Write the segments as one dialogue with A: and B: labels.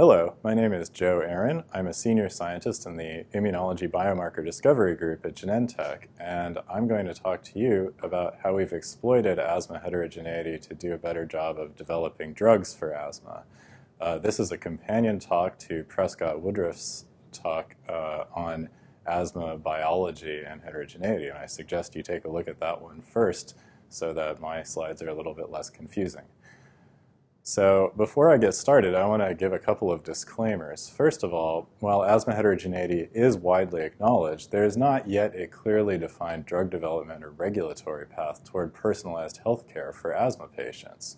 A: Hello, my name is Joe Arron. I'm a senior scientist in the Immunology Biomarker Discovery Group at Genentech, and I'm going to talk to you about how we've exploited asthma heterogeneity to do a better job of developing drugs for asthma. Uh, this is a companion talk to Prescott Woodruff's talk uh, on asthma biology and heterogeneity, and I suggest you take a look at that one first so that my slides are a little bit less confusing. So before I get started, I want to give a couple of disclaimers. First of all, while asthma heterogeneity is widely acknowledged, there is not yet a clearly defined drug development or regulatory path toward personalized health care for asthma patients.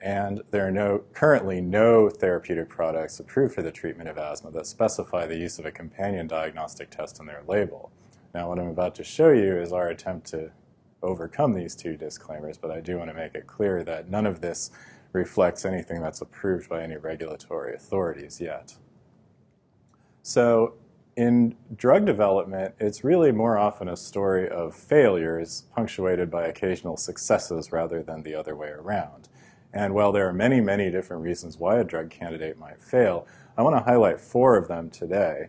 A: And there are no, currently no therapeutic products approved for the treatment of asthma that specify the use of a companion diagnostic test in their label. Now, what I'm about to show you is our attempt to overcome these two disclaimers, but I do want to make it clear that none of this reflects anything that's approved by any regulatory authorities yet. So in drug development, it's really more often a story of failures punctuated by occasional successes rather than the other way around. And while there are many, many different reasons why a drug candidate might fail, I want to highlight four of them today.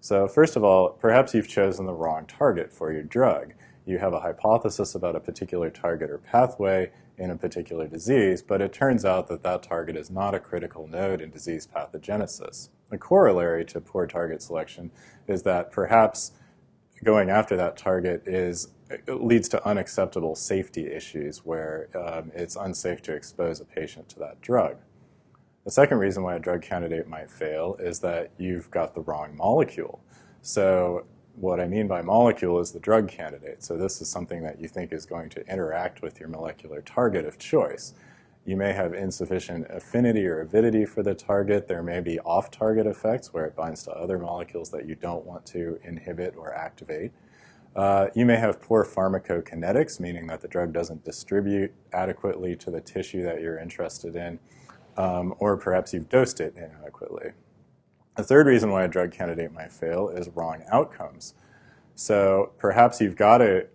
A: So first of all, perhaps you've chosen the wrong target for your drug. You have a hypothesis about a particular target or pathway, in a particular disease, but it turns out that that target is not a critical node in disease pathogenesis. A corollary to poor target selection is that perhaps going after that target is leads to unacceptable safety issues where um, it's unsafe to expose a patient to that drug. The second reason why a drug candidate might fail is that you've got the wrong molecule. So what I mean by molecule is the drug candidate. So this is something that you think is going to interact with your molecular target of choice. You may have insufficient affinity or avidity for the target. There may be off-target effects where it binds to other molecules that you don't want to inhibit or activate. Uh, you may have poor pharmacokinetics, meaning that the drug doesn't distribute adequately to the tissue that you're interested in, um, or perhaps you've dosed it inadequately. The third reason why a drug candidate might fail is wrong outcomes. So perhaps you've got a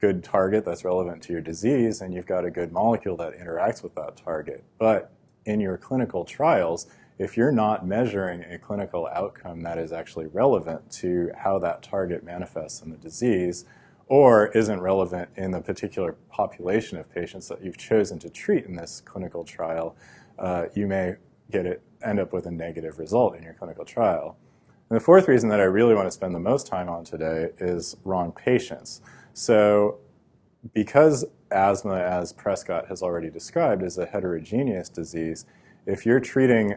A: good target that's relevant to your disease and you've got a good molecule that interacts with that target. But in your clinical trials, if you're not measuring a clinical outcome that is actually relevant to how that target manifests in the disease, or isn't relevant in the particular population of patients that you've chosen to treat in this clinical trial, uh, you may get it, end up with a negative result in your clinical trial. And the fourth reason that I really want to spend the most time on today is wrong patients. So because asthma, as Prescott has already described, is a heterogeneous disease, if you're treating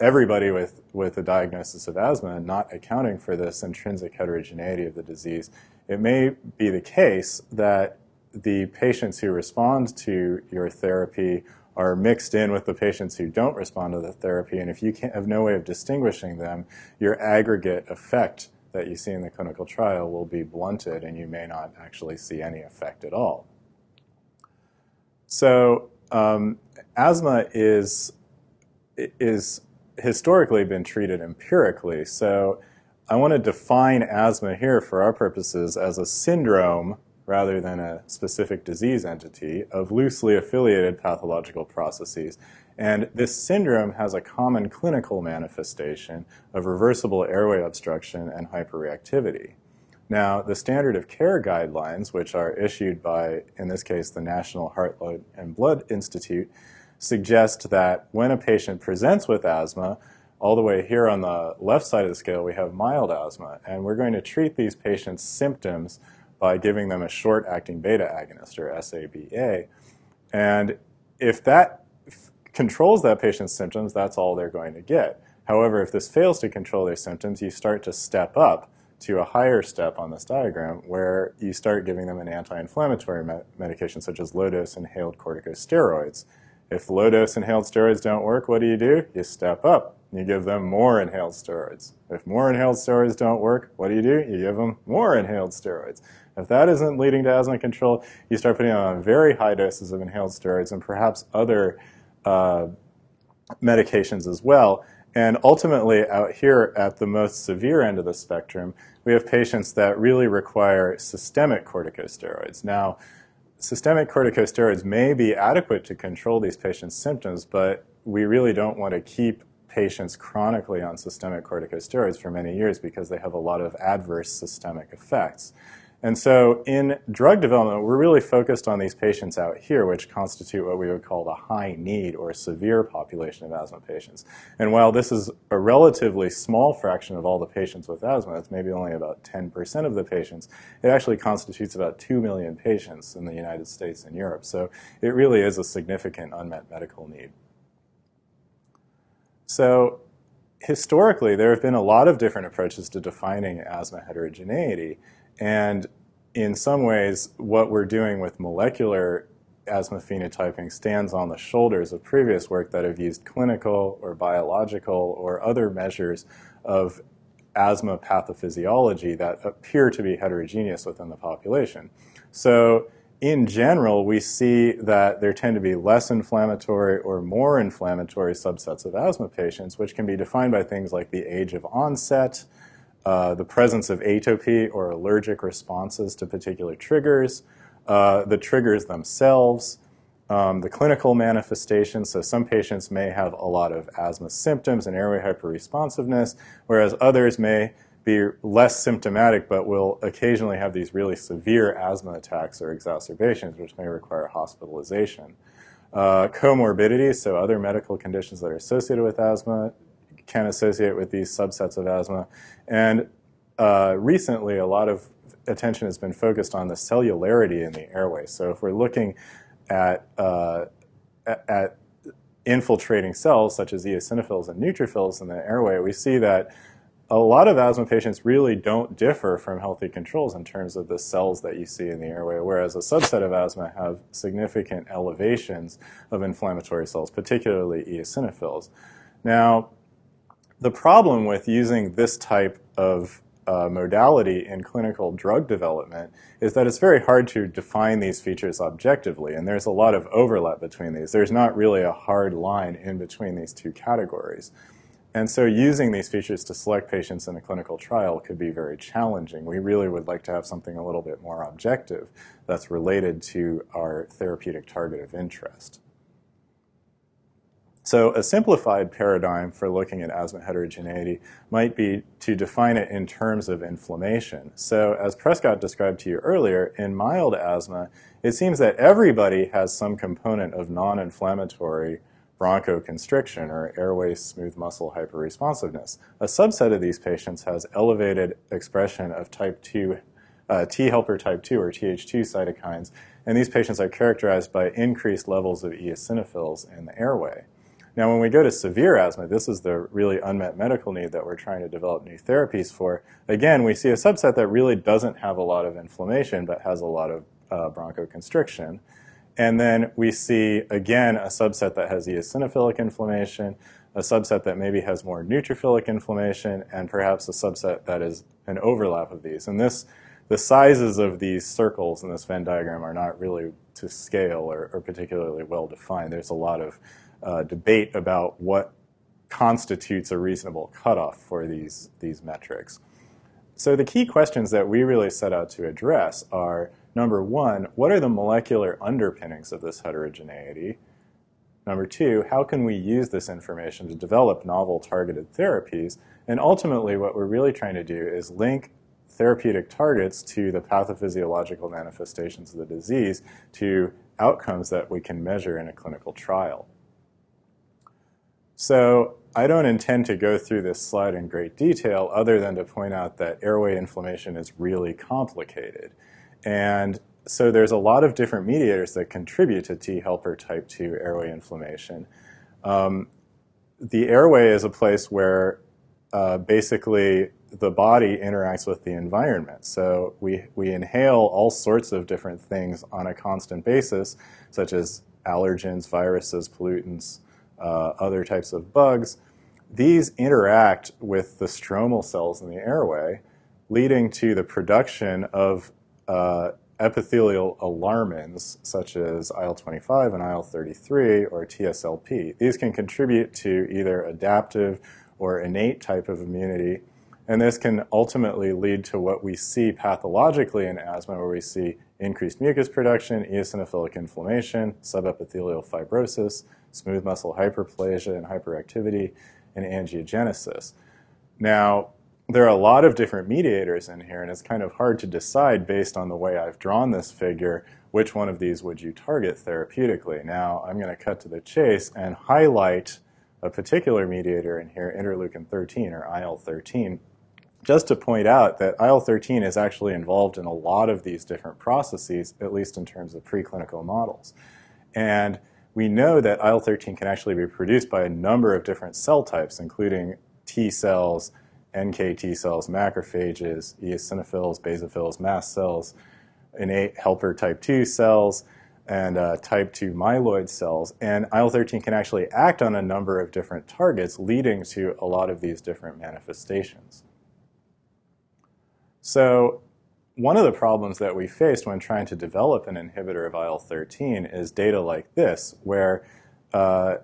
A: everybody with, with a diagnosis of asthma and not accounting for this intrinsic heterogeneity of the disease, it may be the case that the patients who respond to your therapy are mixed in with the patients who don't respond to the therapy. And if you have no way of distinguishing them, your aggregate effect that you see in the clinical trial will be blunted and you may not actually see any effect at all. So um, asthma is, is historically been treated empirically. So I want to define asthma here for our purposes as a syndrome rather than a specific disease entity of loosely affiliated pathological processes. And this syndrome has a common clinical manifestation of reversible airway obstruction and hyperreactivity. Now, the standard of care guidelines, which are issued by, in this case, the National Heart and Blood Institute, suggest that when a patient presents with asthma, all the way here on the left side of the scale, we have mild asthma, and we're going to treat these patients' symptoms by giving them a short-acting beta agonist, or SABA. And if that controls that patient's symptoms, that's all they're going to get. However, if this fails to control their symptoms, you start to step up to a higher step on this diagram where you start giving them an anti-inflammatory me medication such as low-dose inhaled corticosteroids. If low-dose inhaled steroids don't work, what do you do? You step up. You give them more inhaled steroids. If more inhaled steroids don't work, what do you do? You give them more inhaled steroids. If that isn't leading to asthma control, you start putting on very high doses of inhaled steroids and perhaps other uh, medications as well. And ultimately, out here at the most severe end of the spectrum, we have patients that really require systemic corticosteroids. Now, systemic corticosteroids may be adequate to control these patients' symptoms, but we really don't want to keep patients chronically on systemic corticosteroids for many years because they have a lot of adverse systemic effects. And so in drug development, we're really focused on these patients out here, which constitute what we would call the high need or severe population of asthma patients. And while this is a relatively small fraction of all the patients with asthma, it's maybe only about 10% of the patients, it actually constitutes about 2 million patients in the United States and Europe. So it really is a significant unmet medical need. So historically, there have been a lot of different approaches to defining asthma heterogeneity. And in some ways, what we're doing with molecular asthma phenotyping stands on the shoulders of previous work that have used clinical or biological or other measures of asthma pathophysiology that appear to be heterogeneous within the population. So in general, we see that there tend to be less inflammatory or more inflammatory subsets of asthma patients, which can be defined by things like the age of onset, uh, the presence of atopy or allergic responses to particular triggers, uh, the triggers themselves, um, the clinical manifestations. So some patients may have a lot of asthma symptoms and airway hyperresponsiveness, whereas others may be less symptomatic but will occasionally have these really severe asthma attacks or exacerbations, which may require hospitalization. Uh, comorbidities, so other medical conditions that are associated with asthma, can associate with these subsets of asthma. And uh, recently, a lot of attention has been focused on the cellularity in the airway. So if we're looking at, uh, at infiltrating cells such as eosinophils and neutrophils in the airway, we see that a lot of asthma patients really don't differ from healthy controls in terms of the cells that you see in the airway, whereas a subset of asthma have significant elevations of inflammatory cells, particularly eosinophils. Now, the problem with using this type of uh, modality in clinical drug development is that it's very hard to define these features objectively, and there's a lot of overlap between these. There's not really a hard line in between these two categories. And so using these features to select patients in a clinical trial could be very challenging. We really would like to have something a little bit more objective that's related to our therapeutic target of interest. So a simplified paradigm for looking at asthma heterogeneity might be to define it in terms of inflammation. So as Prescott described to you earlier, in mild asthma, it seems that everybody has some component of non-inflammatory bronchoconstriction or airway smooth muscle hyperresponsiveness. A subset of these patients has elevated expression of type 2 uh, T helper type 2 or Th2 cytokines, and these patients are characterized by increased levels of eosinophils in the airway. Now, when we go to severe asthma, this is the really unmet medical need that we're trying to develop new therapies for. Again, we see a subset that really doesn't have a lot of inflammation but has a lot of uh, bronchoconstriction. And then we see, again, a subset that has eosinophilic inflammation, a subset that maybe has more neutrophilic inflammation, and perhaps a subset that is an overlap of these. And this, the sizes of these circles in this Venn diagram are not really to scale or, or particularly well defined. There's a lot of uh, debate about what constitutes a reasonable cutoff for these, these metrics. So the key questions that we really set out to address are, number one, what are the molecular underpinnings of this heterogeneity? Number two, how can we use this information to develop novel targeted therapies? And ultimately, what we're really trying to do is link therapeutic targets to the pathophysiological manifestations of the disease to outcomes that we can measure in a clinical trial. So I don't intend to go through this slide in great detail other than to point out that airway inflammation is really complicated. And so there's a lot of different mediators that contribute to T helper type 2 airway inflammation. Um, the airway is a place where uh, basically the body interacts with the environment. So we, we inhale all sorts of different things on a constant basis, such as allergens, viruses, pollutants, uh, other types of bugs, these interact with the stromal cells in the airway, leading to the production of uh, epithelial alarmins such as IL-25 and IL-33 or TSLP. These can contribute to either adaptive or innate type of immunity, and this can ultimately lead to what we see pathologically in asthma, where we see increased mucus production, eosinophilic inflammation, subepithelial fibrosis, smooth muscle hyperplasia and hyperactivity, and angiogenesis. Now, there are a lot of different mediators in here, and it's kind of hard to decide based on the way I've drawn this figure which one of these would you target therapeutically. Now, I'm going to cut to the chase and highlight a particular mediator in here, interleukin 13 or IL 13, just to point out that IL 13 is actually involved in a lot of these different processes, at least in terms of preclinical models. And we know that IL 13 can actually be produced by a number of different cell types, including T cells, NK T cells, macrophages, eosinophils, basophils, mast cells, innate helper type 2 cells, and uh, type 2 myeloid cells. And IL 13 can actually act on a number of different targets, leading to a lot of these different manifestations. So, one of the problems that we faced when trying to develop an inhibitor of IL 13 is data like this, where uh,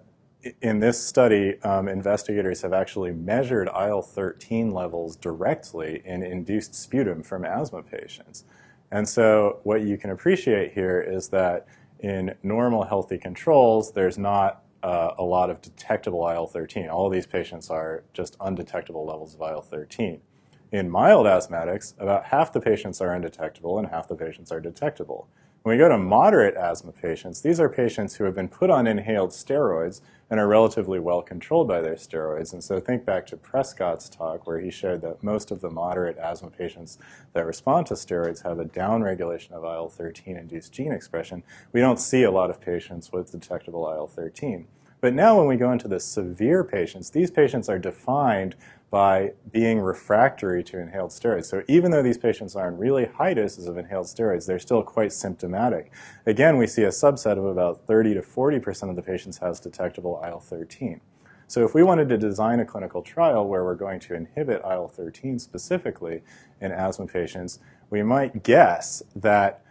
A: in this study, um, investigators have actually measured IL 13 levels directly in induced sputum from asthma patients. And so, what you can appreciate here is that in normal healthy controls, there's not uh, a lot of detectable IL 13. All of these patients are just undetectable levels of IL 13. In mild asthmatics, about half the patients are undetectable and half the patients are detectable. When we go to moderate asthma patients, these are patients who have been put on inhaled steroids and are relatively well controlled by their steroids. And so think back to Prescott's talk where he showed that most of the moderate asthma patients that respond to steroids have a downregulation of IL-13 induced gene expression. We don't see a lot of patients with detectable IL-13. But now when we go into the severe patients, these patients are defined by being refractory to inhaled steroids. So even though these patients are on really high doses of inhaled steroids, they're still quite symptomatic. Again, we see a subset of about 30 to 40% of the patients has detectable IL-13. So if we wanted to design a clinical trial where we're going to inhibit IL-13 specifically in asthma patients, we might guess that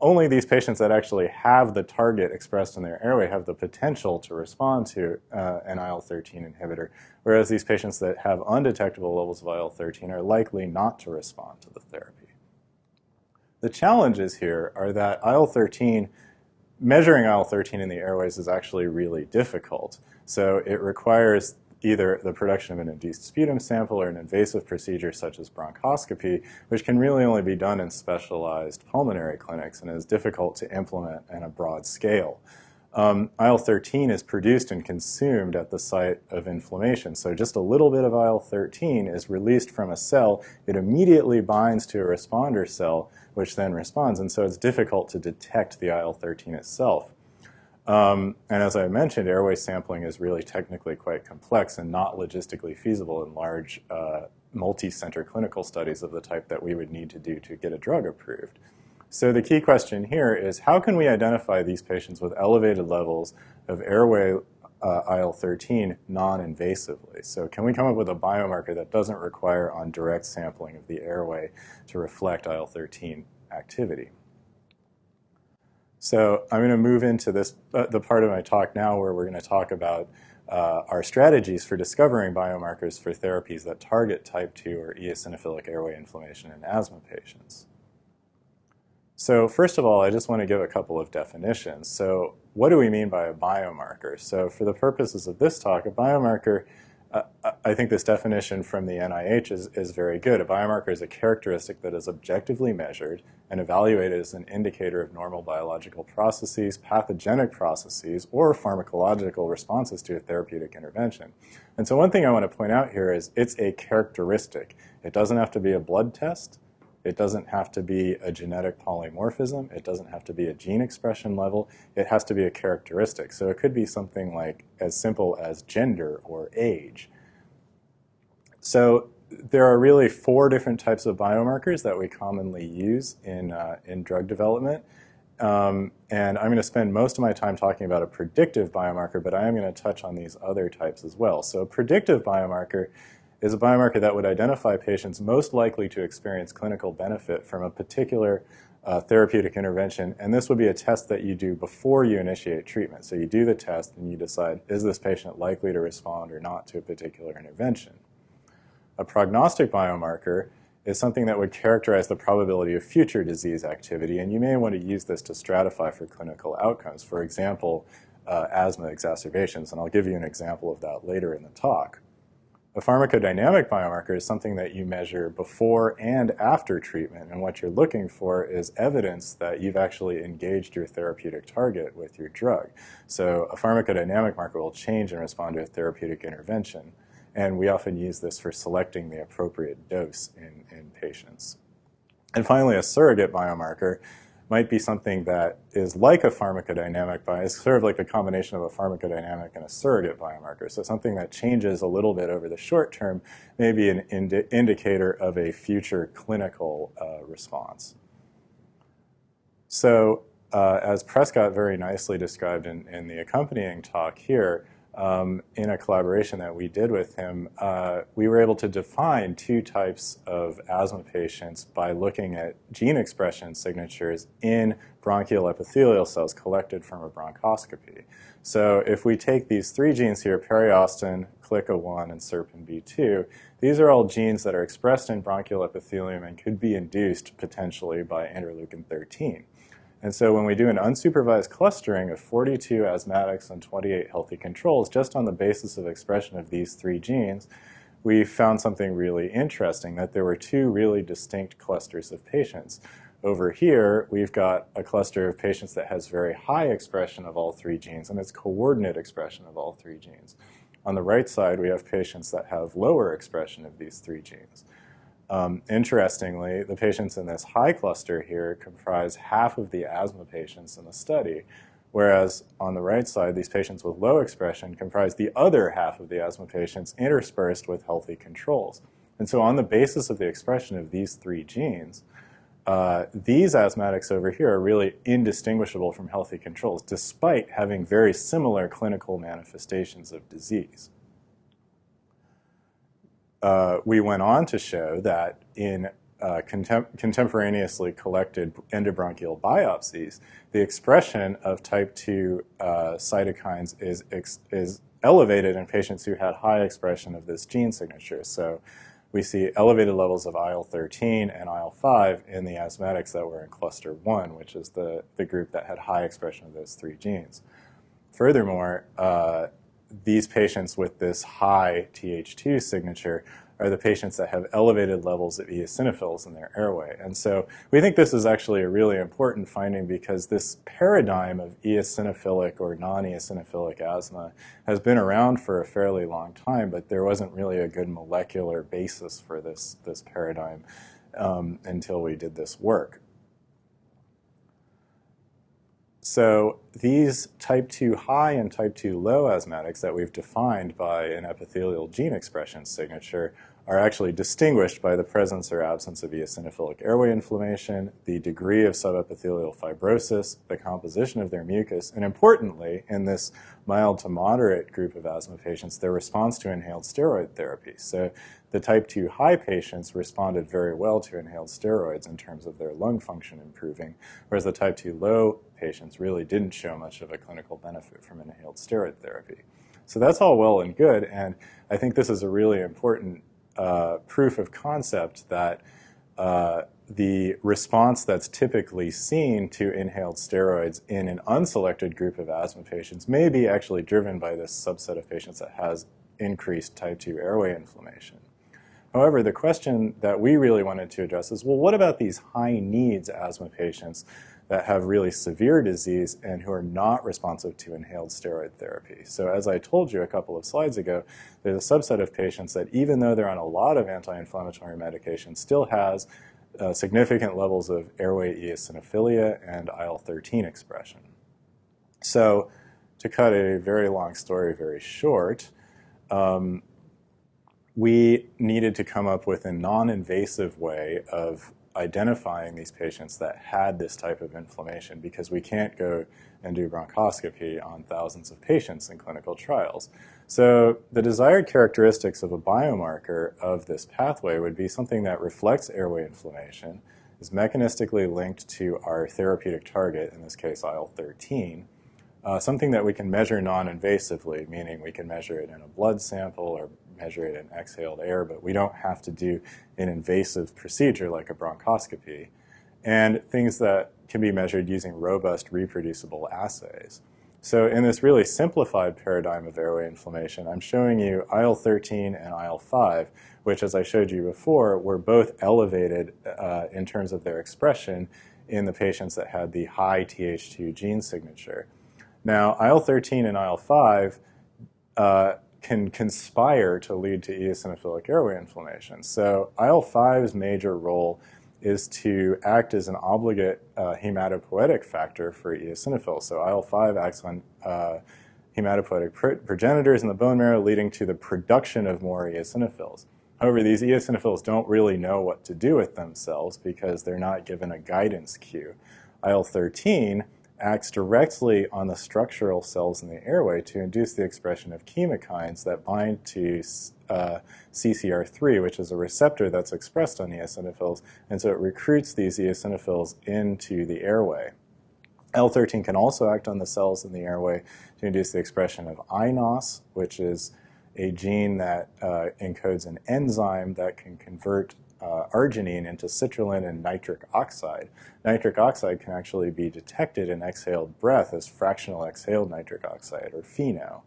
A: only these patients that actually have the target expressed in their airway have the potential to respond to uh, an IL 13 inhibitor, whereas these patients that have undetectable levels of IL 13 are likely not to respond to the therapy. The challenges here are that IL 13, measuring IL 13 in the airways is actually really difficult. So it requires either the production of an induced sputum sample or an invasive procedure such as bronchoscopy, which can really only be done in specialized pulmonary clinics and is difficult to implement on a broad scale. Um, IL-13 is produced and consumed at the site of inflammation. So just a little bit of IL-13 is released from a cell. It immediately binds to a responder cell, which then responds. And so it's difficult to detect the IL-13 itself. Um, and as I mentioned, airway sampling is really technically quite complex and not logistically feasible in large uh, multi-center clinical studies of the type that we would need to do to get a drug approved. So the key question here is how can we identify these patients with elevated levels of airway uh, IL-13 non-invasively? So can we come up with a biomarker that doesn't require on direct sampling of the airway to reflect IL-13 activity? So I'm going to move into this uh, the part of my talk now where we're going to talk about uh, our strategies for discovering biomarkers for therapies that target type 2 or eosinophilic airway inflammation in asthma patients. So first of all, I just want to give a couple of definitions. So what do we mean by a biomarker? So for the purposes of this talk, a biomarker I think this definition from the NIH is, is very good. A biomarker is a characteristic that is objectively measured and evaluated as an indicator of normal biological processes, pathogenic processes, or pharmacological responses to a therapeutic intervention. And so one thing I want to point out here is it's a characteristic. It doesn't have to be a blood test. It doesn't have to be a genetic polymorphism. It doesn't have to be a gene expression level. It has to be a characteristic. So it could be something like as simple as gender or age. So there are really four different types of biomarkers that we commonly use in, uh, in drug development. Um, and I'm going to spend most of my time talking about a predictive biomarker, but I am going to touch on these other types as well. So a predictive biomarker is a biomarker that would identify patients most likely to experience clinical benefit from a particular uh, therapeutic intervention. And this would be a test that you do before you initiate treatment. So you do the test and you decide, is this patient likely to respond or not to a particular intervention? A prognostic biomarker is something that would characterize the probability of future disease activity, and you may want to use this to stratify for clinical outcomes. For example, uh, asthma exacerbations, and I'll give you an example of that later in the talk. A pharmacodynamic biomarker is something that you measure before and after treatment, and what you're looking for is evidence that you've actually engaged your therapeutic target with your drug. So a pharmacodynamic marker will change and respond to a therapeutic intervention, and we often use this for selecting the appropriate dose in, in patients. And finally, a surrogate biomarker might be something that is like a pharmacodynamic bio, it's sort of like a combination of a pharmacodynamic and a surrogate biomarker. So something that changes a little bit over the short term may be an indi indicator of a future clinical uh, response. So uh, as Prescott very nicely described in, in the accompanying talk here, um, in a collaboration that we did with him, uh, we were able to define two types of asthma patients by looking at gene expression signatures in bronchial epithelial cells collected from a bronchoscopy. So if we take these three genes here, periostin, CLICA1, and SERPINB2, these are all genes that are expressed in bronchial epithelium and could be induced potentially by interleukin 13. And so when we do an unsupervised clustering of 42 asthmatics and 28 healthy controls, just on the basis of expression of these three genes, we found something really interesting, that there were two really distinct clusters of patients. Over here, we've got a cluster of patients that has very high expression of all three genes, and it's coordinate expression of all three genes. On the right side, we have patients that have lower expression of these three genes. Um, interestingly, the patients in this high cluster here comprise half of the asthma patients in the study, whereas on the right side, these patients with low expression comprise the other half of the asthma patients interspersed with healthy controls. And so on the basis of the expression of these three genes, uh, these asthmatics over here are really indistinguishable from healthy controls, despite having very similar clinical manifestations of disease uh, we went on to show that in uh, contem contemporaneously collected endobronchial biopsies, the expression of type 2 uh, cytokines is, is elevated in patients who had high expression of this gene signature. So we see elevated levels of IL-13 and IL-5 in the asthmatics that were in cluster 1, which is the, the group that had high expression of those three genes. Furthermore, uh, these patients with this high Th2 signature are the patients that have elevated levels of eosinophils in their airway. And so we think this is actually a really important finding because this paradigm of eosinophilic or non-eosinophilic asthma has been around for a fairly long time, but there wasn't really a good molecular basis for this, this paradigm um, until we did this work. So these type 2 high and type 2 low asthmatics that we've defined by an epithelial gene expression signature are actually distinguished by the presence or absence of eosinophilic airway inflammation, the degree of subepithelial fibrosis, the composition of their mucus, and importantly, in this mild to moderate group of asthma patients, their response to inhaled steroid therapy. So the type 2 high patients responded very well to inhaled steroids in terms of their lung function improving, whereas the type 2 low patients really didn't show much of a clinical benefit from inhaled steroid therapy. So that's all well and good, and I think this is a really important uh, proof of concept that uh, the response that's typically seen to inhaled steroids in an unselected group of asthma patients may be actually driven by this subset of patients that has increased type 2 airway inflammation. However, the question that we really wanted to address is, well, what about these high needs asthma patients that have really severe disease and who are not responsive to inhaled steroid therapy. So as I told you a couple of slides ago, there's a subset of patients that even though they're on a lot of anti-inflammatory medication, still has uh, significant levels of airway eosinophilia and IL-13 expression. So to cut a very long story very short, um, we needed to come up with a non-invasive way of identifying these patients that had this type of inflammation because we can't go and do bronchoscopy on thousands of patients in clinical trials. So the desired characteristics of a biomarker of this pathway would be something that reflects airway inflammation, is mechanistically linked to our therapeutic target, in this case IL-13, uh, something that we can measure non-invasively, meaning we can measure it in a blood sample or measure it in exhaled air, but we don't have to do an invasive procedure like a bronchoscopy, and things that can be measured using robust reproducible assays. So in this really simplified paradigm of airway inflammation, I'm showing you IL-13 and IL-5, which, as I showed you before, were both elevated uh, in terms of their expression in the patients that had the high Th2 gene signature. Now, IL-13 and IL-5 uh, can conspire to lead to eosinophilic airway inflammation. So IL-5's major role is to act as an obligate uh, hematopoietic factor for eosinophils. So IL-5 acts on uh, hematopoietic progenitors in the bone marrow, leading to the production of more eosinophils. However, these eosinophils don't really know what to do with themselves because they're not given a guidance cue. IL-13 acts directly on the structural cells in the airway to induce the expression of chemokines that bind to uh, CCR3, which is a receptor that's expressed on eosinophils, and so it recruits these eosinophils into the airway. L13 can also act on the cells in the airway to induce the expression of iNOS, which is a gene that uh, encodes an enzyme that can convert uh, arginine into citrulline and nitric oxide. Nitric oxide can actually be detected in exhaled breath as fractional exhaled nitric oxide, or FeNO.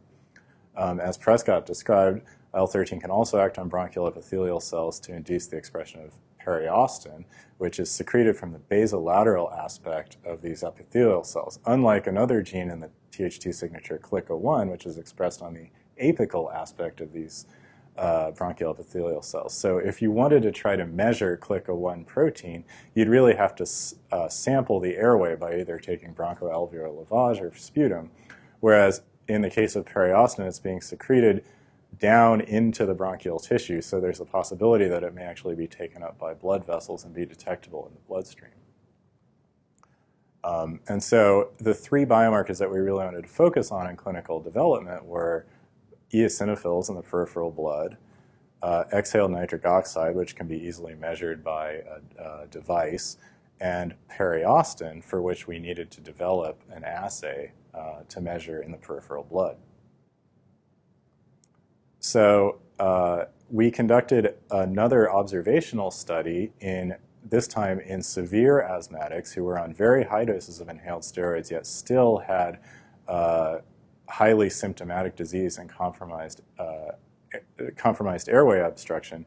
A: Um, as Prescott described, IL-13 can also act on bronchial epithelial cells to induce the expression of periostin, which is secreted from the basolateral aspect of these epithelial cells, unlike another gene in the Th2 signature, CLICA1, which is expressed on the apical aspect of these uh, bronchial epithelial cells. So if you wanted to try to measure CLICA1 protein, you'd really have to uh, sample the airway by either taking bronchoalveolar lavage or sputum, whereas in the case of periostin, it's being secreted down into the bronchial tissue, so there's a possibility that it may actually be taken up by blood vessels and be detectable in the bloodstream. Um, and so the three biomarkers that we really wanted to focus on in clinical development were eosinophils in the peripheral blood, uh, exhaled nitric oxide, which can be easily measured by a, a, device, and periostin, for which we needed to develop an assay uh, to measure in the peripheral blood. So uh, we conducted another observational study in this time in severe asthmatics who were on very high doses of inhaled steroids yet still had uh, highly symptomatic disease and compromised, uh, compromised airway obstruction.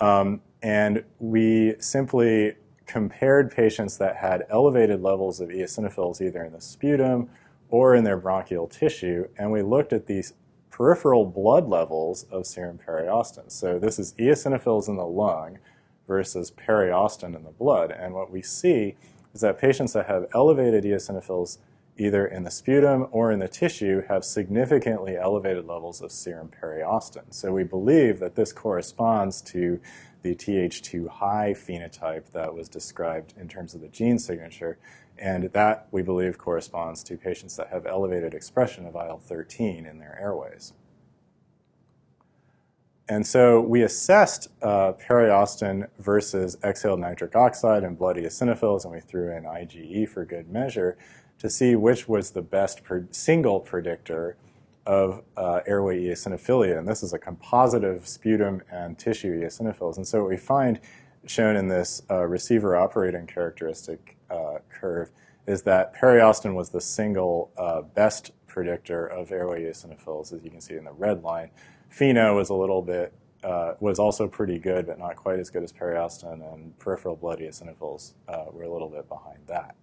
A: Um, and we simply compared patients that had elevated levels of eosinophils either in the sputum or in their bronchial tissue, and we looked at these peripheral blood levels of serum periostin. So this is eosinophils in the lung versus periostin in the blood. And what we see is that patients that have elevated eosinophils either in the sputum or in the tissue, have significantly elevated levels of serum periostin. So we believe that this corresponds to the Th2 high phenotype that was described in terms of the gene signature, and that we believe corresponds to patients that have elevated expression of IL-13 in their airways. And so we assessed uh, periostin versus exhaled nitric oxide and blood eosinophils, and we threw in IgE for good measure to see which was the best single predictor of uh, airway eosinophilia. And this is a composite of sputum and tissue eosinophils. And so what we find shown in this uh, receiver operating characteristic uh, curve is that periostin was the single uh, best predictor of airway eosinophils, as you can see in the red line. FeNO was a little bit uh, was also pretty good, but not quite as good as periostin, and peripheral blood eosinophils uh, were a little bit behind that.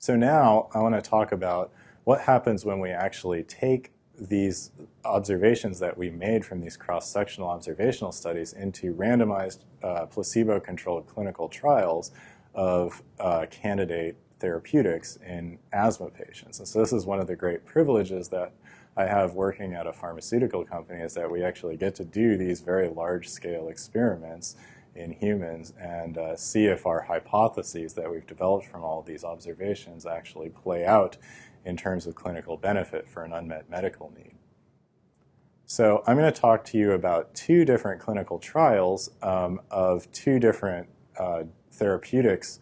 A: So now I want to talk about what happens when we actually take these observations that we made from these cross-sectional observational studies into randomized uh, placebo-controlled clinical trials of uh, candidate therapeutics in asthma patients. And so this is one of the great privileges that I have working at a pharmaceutical company is that we actually get to do these very large-scale experiments in humans and uh, see if our hypotheses that we've developed from all these observations actually play out in terms of clinical benefit for an unmet medical need. So I'm going to talk to you about two different clinical trials um, of two different uh, therapeutics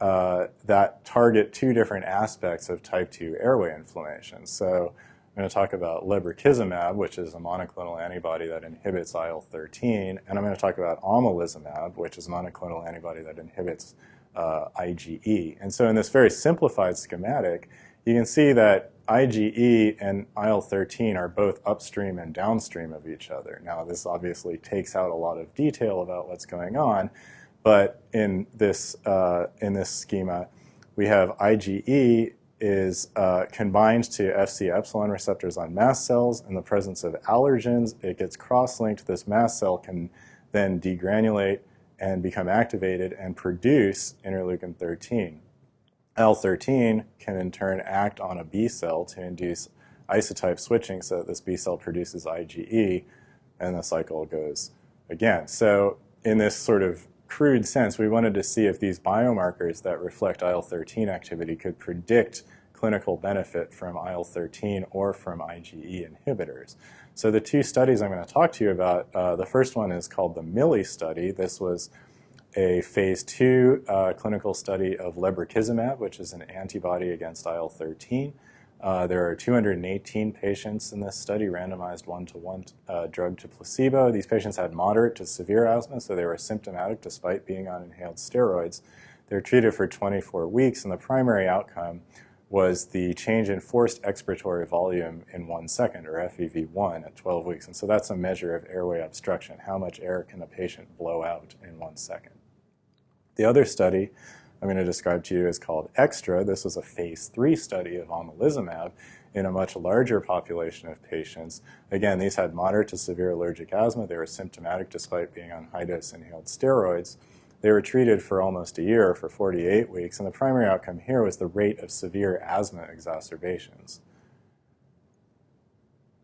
A: uh, that target two different aspects of type 2 airway inflammation. So I'm going to talk about lebrikizumab, which is a monoclonal antibody that inhibits IL-13, and I'm going to talk about omalizumab, which is a monoclonal antibody that inhibits uh, IgE. And so in this very simplified schematic, you can see that IgE and IL-13 are both upstream and downstream of each other. Now, this obviously takes out a lot of detail about what's going on, but in this, uh, in this schema, we have IgE is uh, combined to Fc epsilon receptors on mast cells. In the presence of allergens, it gets cross-linked. This mast cell can then degranulate and become activated and produce interleukin 13. L13 can in turn act on a B cell to induce isotype switching so that this B cell produces IgE and the cycle goes again. So in this sort of crude sense, we wanted to see if these biomarkers that reflect IL-13 activity could predict clinical benefit from IL-13 or from IgE inhibitors. So the two studies I'm going to talk to you about, uh, the first one is called the MILLY study. This was a phase two uh, clinical study of lebrikizumab, which is an antibody against IL-13. Uh, there are 218 patients in this study, randomized one-to-one uh, drug to placebo. These patients had moderate to severe asthma, so they were symptomatic despite being on inhaled steroids. They were treated for 24 weeks, and the primary outcome was the change in forced expiratory volume in one second, or FEV1, at 12 weeks. And so that's a measure of airway obstruction. How much air can a patient blow out in one second? The other study I'm going to describe to you is called EXTRA. This was a phase three study of omalizumab in a much larger population of patients. Again, these had moderate to severe allergic asthma. They were symptomatic despite being on high dose inhaled steroids. They were treated for almost a year, for 48 weeks, and the primary outcome here was the rate of severe asthma exacerbations.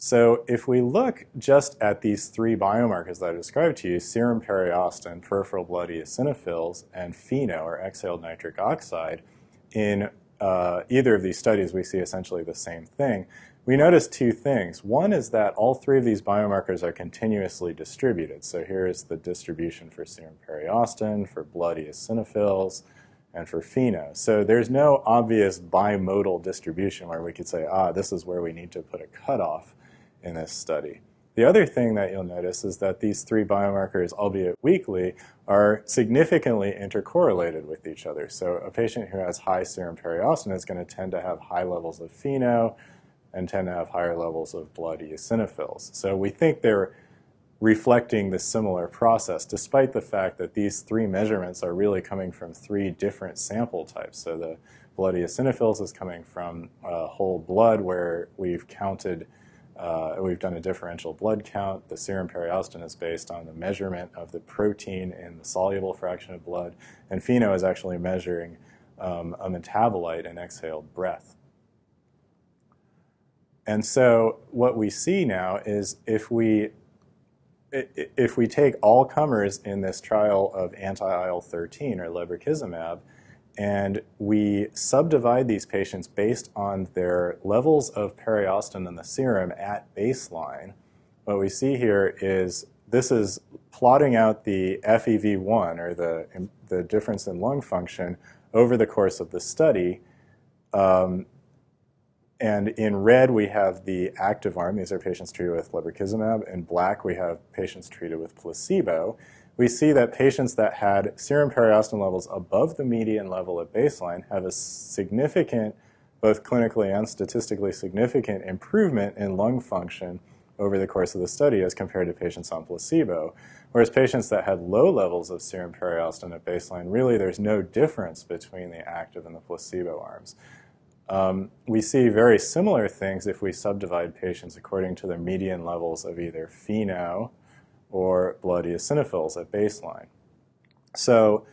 A: So if we look just at these three biomarkers that I described to you, serum periostin, peripheral blood eosinophils, and FeNO, or exhaled nitric oxide, in uh, either of these studies we see essentially the same thing. We notice two things. One is that all three of these biomarkers are continuously distributed. So here is the distribution for serum periostin, for blood eosinophils, and for FeNO. So there's no obvious bimodal distribution where we could say, ah, this is where we need to put a cutoff in this study. The other thing that you'll notice is that these three biomarkers, albeit weakly, are significantly intercorrelated with each other. So a patient who has high serum periostin is going to tend to have high levels of FeNO and tend to have higher levels of blood eosinophils. So we think they're reflecting the similar process, despite the fact that these three measurements are really coming from three different sample types. So the blood eosinophils is coming from uh, whole blood, where we've counted uh, we've done a differential blood count. The serum periostin is based on the measurement of the protein in the soluble fraction of blood. And FeNO is actually measuring um, a metabolite in exhaled breath. And so what we see now is if we if we take all comers in this trial of anti-IL-13 or lebrikizumab and we subdivide these patients based on their levels of periostin in the serum at baseline. What we see here is this is plotting out the FEV1, or the, the difference in lung function, over the course of the study. Um, and in red, we have the active arm. These are patients treated with lebrikizumab. In black, we have patients treated with placebo we see that patients that had serum periostin levels above the median level at baseline have a significant, both clinically and statistically significant improvement in lung function over the course of the study as compared to patients on placebo. Whereas patients that had low levels of serum periostin at baseline, really there's no difference between the active and the placebo arms. Um, we see very similar things if we subdivide patients according to their median levels of either FeNO, or blood eosinophils at baseline. So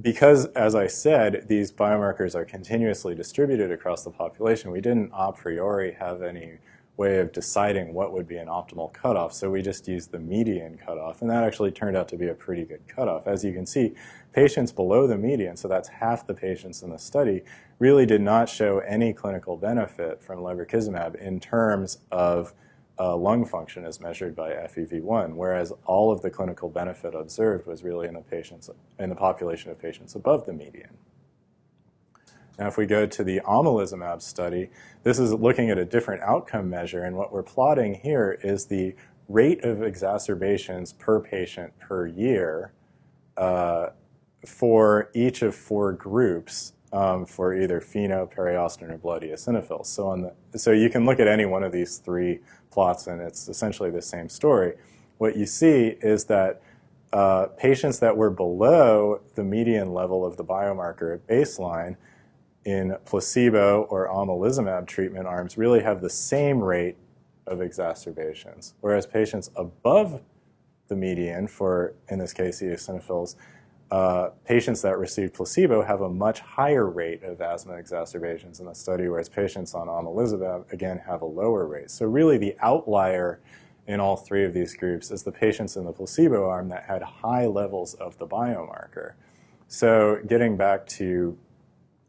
A: because, as I said, these biomarkers are continuously distributed across the population, we didn't a priori have any way of deciding what would be an optimal cutoff, so we just used the median cutoff, and that actually turned out to be a pretty good cutoff. As you can see, patients below the median, so that's half the patients in the study, really did not show any clinical benefit from lebrikizumab in terms of uh, lung function is measured by FEV1, whereas all of the clinical benefit observed was really in the patients in the population of patients above the median. Now, if we go to the omalizumab study, this is looking at a different outcome measure, and what we're plotting here is the rate of exacerbations per patient per year uh, for each of four groups um, for either FeNO, periostin, or blood eosinophils. So, on the, so you can look at any one of these three plots, and it's essentially the same story. What you see is that uh, patients that were below the median level of the biomarker at baseline in placebo or omalizumab treatment arms really have the same rate of exacerbations, whereas patients above the median for, in this case, eosinophils, uh, patients that receive placebo have a much higher rate of asthma exacerbations in the study, whereas patients on omalizumab, again, have a lower rate. So really the outlier in all three of these groups is the patients in the placebo arm that had high levels of the biomarker. So getting back to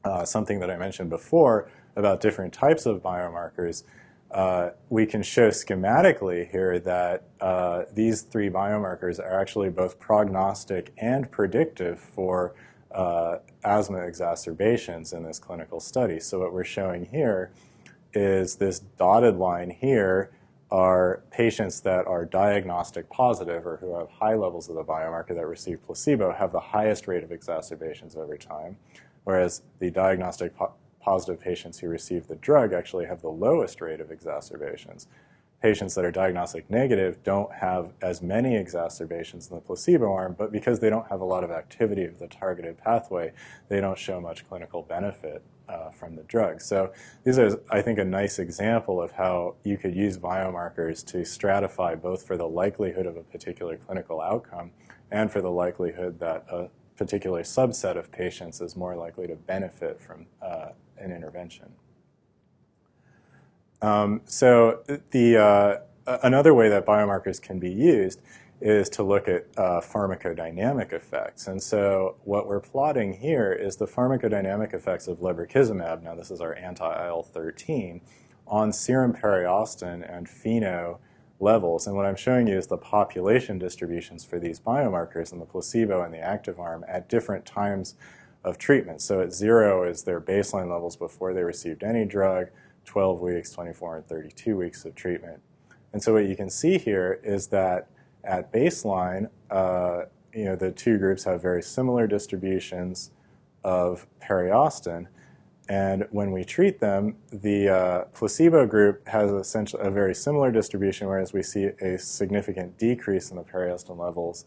A: uh, something that I mentioned before about different types of biomarkers, uh, we can show schematically here that uh, these three biomarkers are actually both prognostic and predictive for uh, asthma exacerbations in this clinical study. So what we're showing here is this dotted line here are patients that are diagnostic positive or who have high levels of the biomarker that receive placebo have the highest rate of exacerbations over time, whereas the diagnostic po positive patients who receive the drug actually have the lowest rate of exacerbations. Patients that are diagnostic negative don't have as many exacerbations in the placebo arm, but because they don't have a lot of activity of the targeted pathway, they don't show much clinical benefit uh, from the drug. So these are, I think, a nice example of how you could use biomarkers to stratify both for the likelihood of a particular clinical outcome and for the likelihood that a particular subset of patients is more likely to benefit from uh, an intervention. Um, so the, uh, another way that biomarkers can be used is to look at uh, pharmacodynamic effects. And so what we're plotting here is the pharmacodynamic effects of lebrikizumab, now this is our anti-IL-13, on serum periostin and FeNO levels. And what I'm showing you is the population distributions for these biomarkers in the placebo and the active arm at different times of treatment. So at zero is their baseline levels before they received any drug, 12 weeks, 24, and 32 weeks of treatment. And so what you can see here is that at baseline, uh, you know, the two groups have very similar distributions of periostin. And when we treat them, the uh, placebo group has essentially a very similar distribution, whereas we see a significant decrease in the periostin levels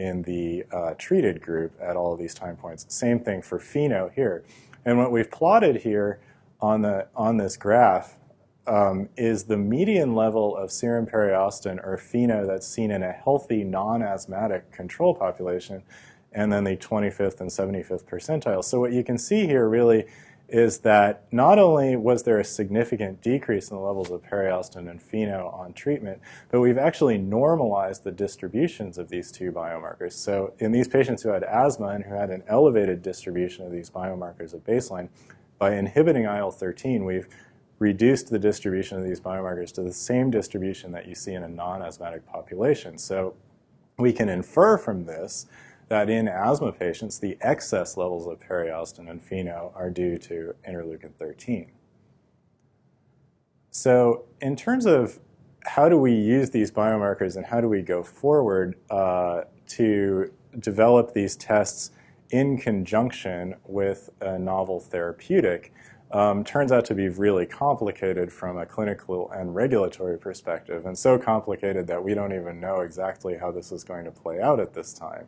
A: in the uh, treated group at all of these time points. Same thing for FeNO here. And what we've plotted here on, the, on this graph um, is the median level of serum periostin or FeNO that's seen in a healthy non-asthmatic control population, and then the 25th and 75th percentile. So what you can see here really is that not only was there a significant decrease in the levels of periostin and FeNO on treatment, but we've actually normalized the distributions of these two biomarkers. So in these patients who had asthma and who had an elevated distribution of these biomarkers at baseline, by inhibiting IL-13, we've reduced the distribution of these biomarkers to the same distribution that you see in a non-asthmatic population. So we can infer from this that in asthma patients, the excess levels of periostin and FeNO are due to interleukin 13. So in terms of how do we use these biomarkers and how do we go forward uh, to develop these tests in conjunction with a novel therapeutic, um, turns out to be really complicated from a clinical and regulatory perspective, and so complicated that we don't even know exactly how this is going to play out at this time.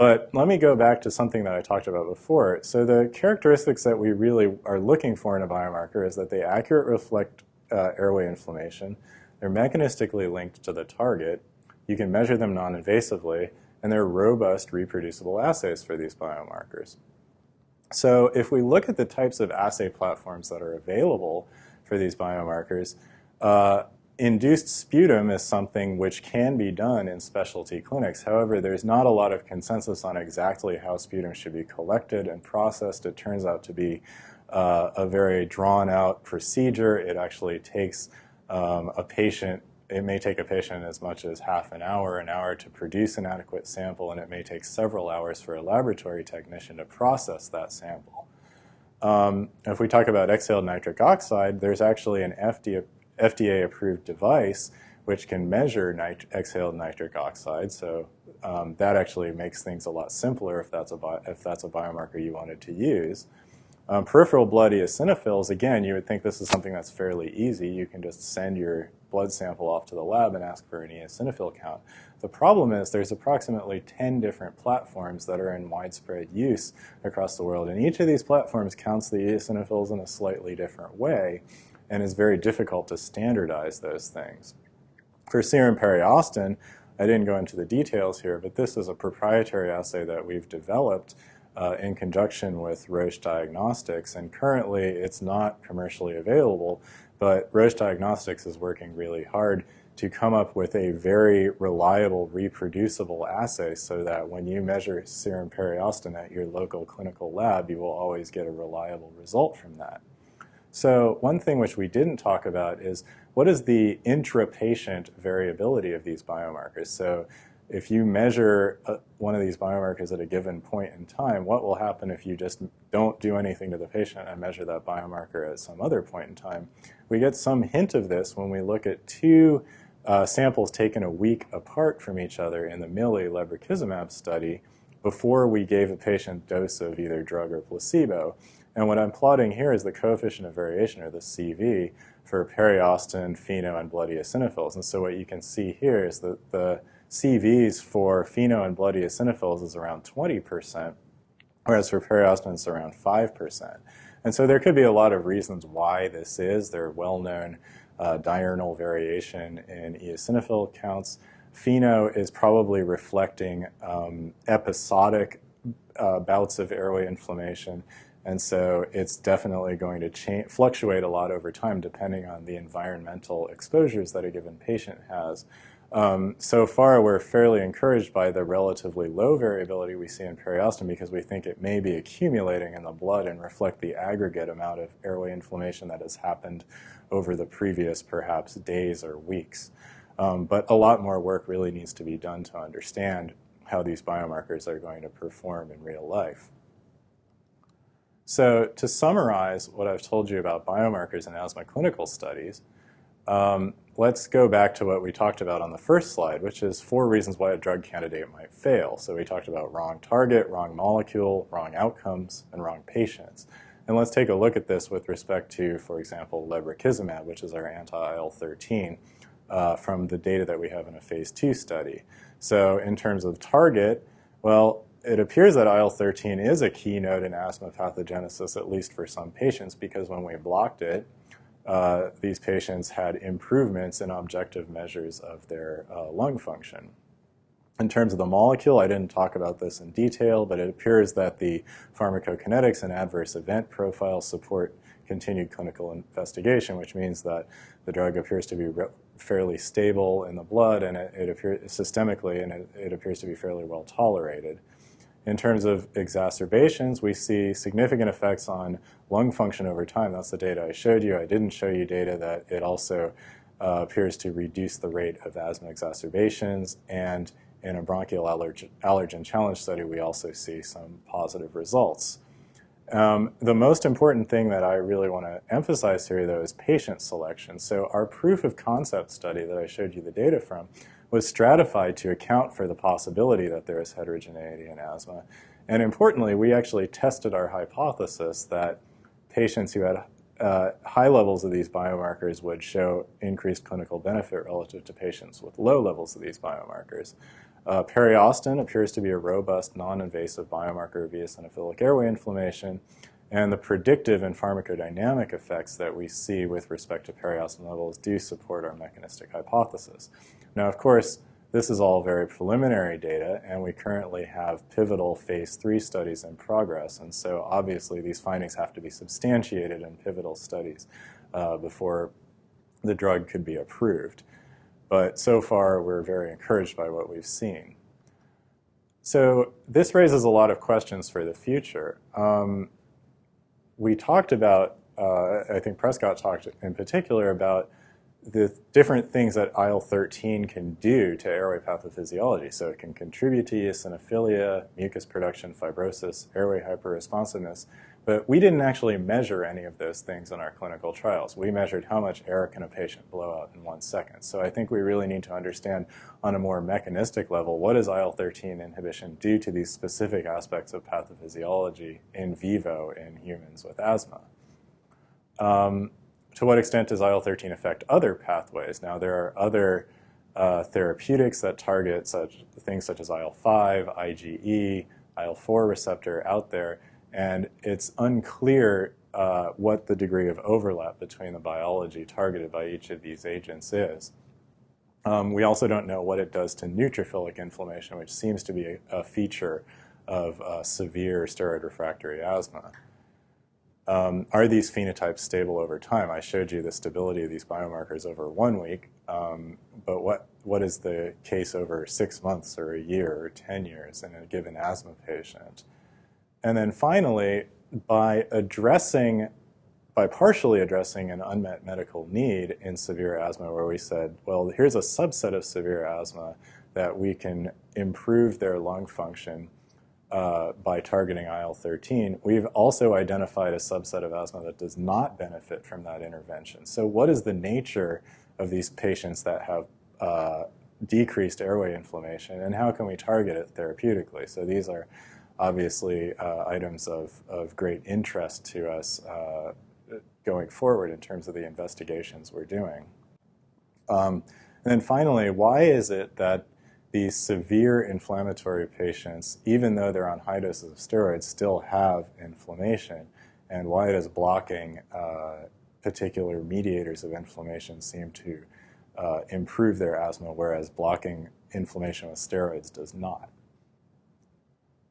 A: But let me go back to something that I talked about before. So the characteristics that we really are looking for in a biomarker is that they accurately reflect uh, airway inflammation, they're mechanistically linked to the target, you can measure them non-invasively, and they're robust reproducible assays for these biomarkers. So if we look at the types of assay platforms that are available for these biomarkers, uh, induced sputum is something which can be done in specialty clinics. However, there's not a lot of consensus on exactly how sputum should be collected and processed. It turns out to be uh, a very drawn out procedure. It actually takes um, a patient it may take a patient as much as half an hour, an hour to produce an adequate sample, and it may take several hours for a laboratory technician to process that sample. Um, if we talk about exhaled nitric oxide, there's actually an FDA, FDA approved device which can measure nit exhaled nitric oxide. So um, that actually makes things a lot simpler if that's a, if that's a biomarker you wanted to use. Um, peripheral blood eosinophils, again, you would think this is something that's fairly easy. You can just send your blood sample off to the lab and ask for an eosinophil count. The problem is there's approximately 10 different platforms that are in widespread use across the world, and each of these platforms counts the eosinophils in a slightly different way, and it's very difficult to standardize those things. For serum periostin, I didn't go into the details here, but this is a proprietary assay that we've developed uh, in conjunction with Roche Diagnostics, and currently it's not commercially available, but Roche Diagnostics is working really hard to come up with a very reliable, reproducible assay so that when you measure serum periostin at your local clinical lab, you will always get a reliable result from that. So one thing which we didn't talk about is what is the intra-patient variability of these biomarkers? So if you measure uh, one of these biomarkers at a given point in time, what will happen if you just don't do anything to the patient and measure that biomarker at some other point in time? We get some hint of this when we look at two uh, samples taken a week apart from each other in the MILLY lebrikizumab study before we gave a patient dose of either drug or placebo. And what I'm plotting here is the coefficient of variation, or the CV, for periostin, FeNO, and blood eosinophils. And so what you can see here is that the CVs for FeNO and blood eosinophils is around 20%, whereas for periostin it's around 5%. And so there could be a lot of reasons why this is. There are well-known uh, diurnal variation in eosinophil counts. FeNO is probably reflecting um, episodic uh, bouts of airway inflammation, and so it's definitely going to change, fluctuate a lot over time depending on the environmental exposures that a given patient has. Um, so far, we're fairly encouraged by the relatively low variability we see in periostin because we think it may be accumulating in the blood and reflect the aggregate amount of airway inflammation that has happened over the previous perhaps days or weeks. Um, but a lot more work really needs to be done to understand how these biomarkers are going to perform in real life. So to summarize what I've told you about biomarkers in asthma clinical studies, um, let's go back to what we talked about on the first slide, which is four reasons why a drug candidate might fail. So we talked about wrong target, wrong molecule, wrong outcomes, and wrong patients. And let's take a look at this with respect to, for example, lebrikizumab, which is our anti-IL-13, uh, from the data that we have in a phase two study. So in terms of target, well, it appears that IL-13 is a key node in asthma pathogenesis, at least for some patients, because when we blocked it, uh, these patients had improvements in objective measures of their uh, lung function. In terms of the molecule, I didn't talk about this in detail, but it appears that the pharmacokinetics and adverse event profiles support continued clinical investigation, which means that the drug appears to be fairly stable in the blood and it, it appears systemically, and it, it appears to be fairly well tolerated. In terms of exacerbations, we see significant effects on lung function over time. That's the data I showed you. I didn't show you data that it also uh, appears to reduce the rate of asthma exacerbations. And in a bronchial allergen, allergen challenge study, we also see some positive results. Um, the most important thing that I really want to emphasize here, though, is patient selection. So our proof of concept study that I showed you the data from was stratified to account for the possibility that there is heterogeneity in asthma. And importantly, we actually tested our hypothesis that patients who had uh, high levels of these biomarkers would show increased clinical benefit relative to patients with low levels of these biomarkers. Uh, periostin appears to be a robust, non-invasive biomarker of eosinophilic airway inflammation, and the predictive and pharmacodynamic effects that we see with respect to periostin levels do support our mechanistic hypothesis. Now, of course, this is all very preliminary data, and we currently have pivotal phase three studies in progress. And so, obviously, these findings have to be substantiated in pivotal studies uh, before the drug could be approved. But so far, we're very encouraged by what we've seen. So, this raises a lot of questions for the future. Um, we talked about, uh, I think Prescott talked in particular about the different things that IL-13 can do to airway pathophysiology. So it can contribute to eosinophilia, mucus production, fibrosis, airway hyperresponsiveness. But we didn't actually measure any of those things in our clinical trials. We measured how much air can a patient blow out in one second. So I think we really need to understand on a more mechanistic level what does IL-13 inhibition do to these specific aspects of pathophysiology in vivo in humans with asthma. Um, to what extent does IL-13 affect other pathways? Now there are other uh, therapeutics that target such things such as IL-5, IgE, IL-4 receptor out there, and it's unclear uh, what the degree of overlap between the biology targeted by each of these agents is. Um, we also don't know what it does to neutrophilic inflammation, which seems to be a, a feature of uh, severe steroid refractory asthma. Um, are these phenotypes stable over time? I showed you the stability of these biomarkers over one week, um, but what, what is the case over six months or a year or 10 years in a given asthma patient? And then finally, by addressing, by partially addressing an unmet medical need in severe asthma, where we said, well, here's a subset of severe asthma that we can improve their lung function uh, by targeting IL-13, we've also identified a subset of asthma that does not benefit from that intervention. So what is the nature of these patients that have uh, decreased airway inflammation, and how can we target it therapeutically? So these are obviously uh, items of, of great interest to us uh, going forward in terms of the investigations we're doing. Um, and then finally, why is it that these severe inflammatory patients, even though they're on high doses of steroids, still have inflammation, and why does blocking uh, particular mediators of inflammation seem to uh, improve their asthma, whereas blocking inflammation with steroids does not.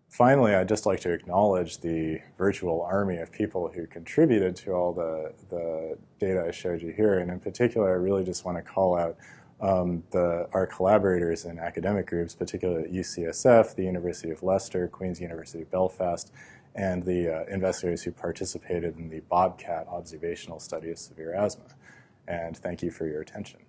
A: Finally, I'd just like to acknowledge the virtual army of people who contributed to all the, the data I showed you here, and in particular, I really just want to call out um, the, our collaborators in academic groups, particularly at UCSF, the University of Leicester, Queen's University Belfast, and the uh, investigators who participated in the Bobcat observational study of severe asthma. And thank you for your attention.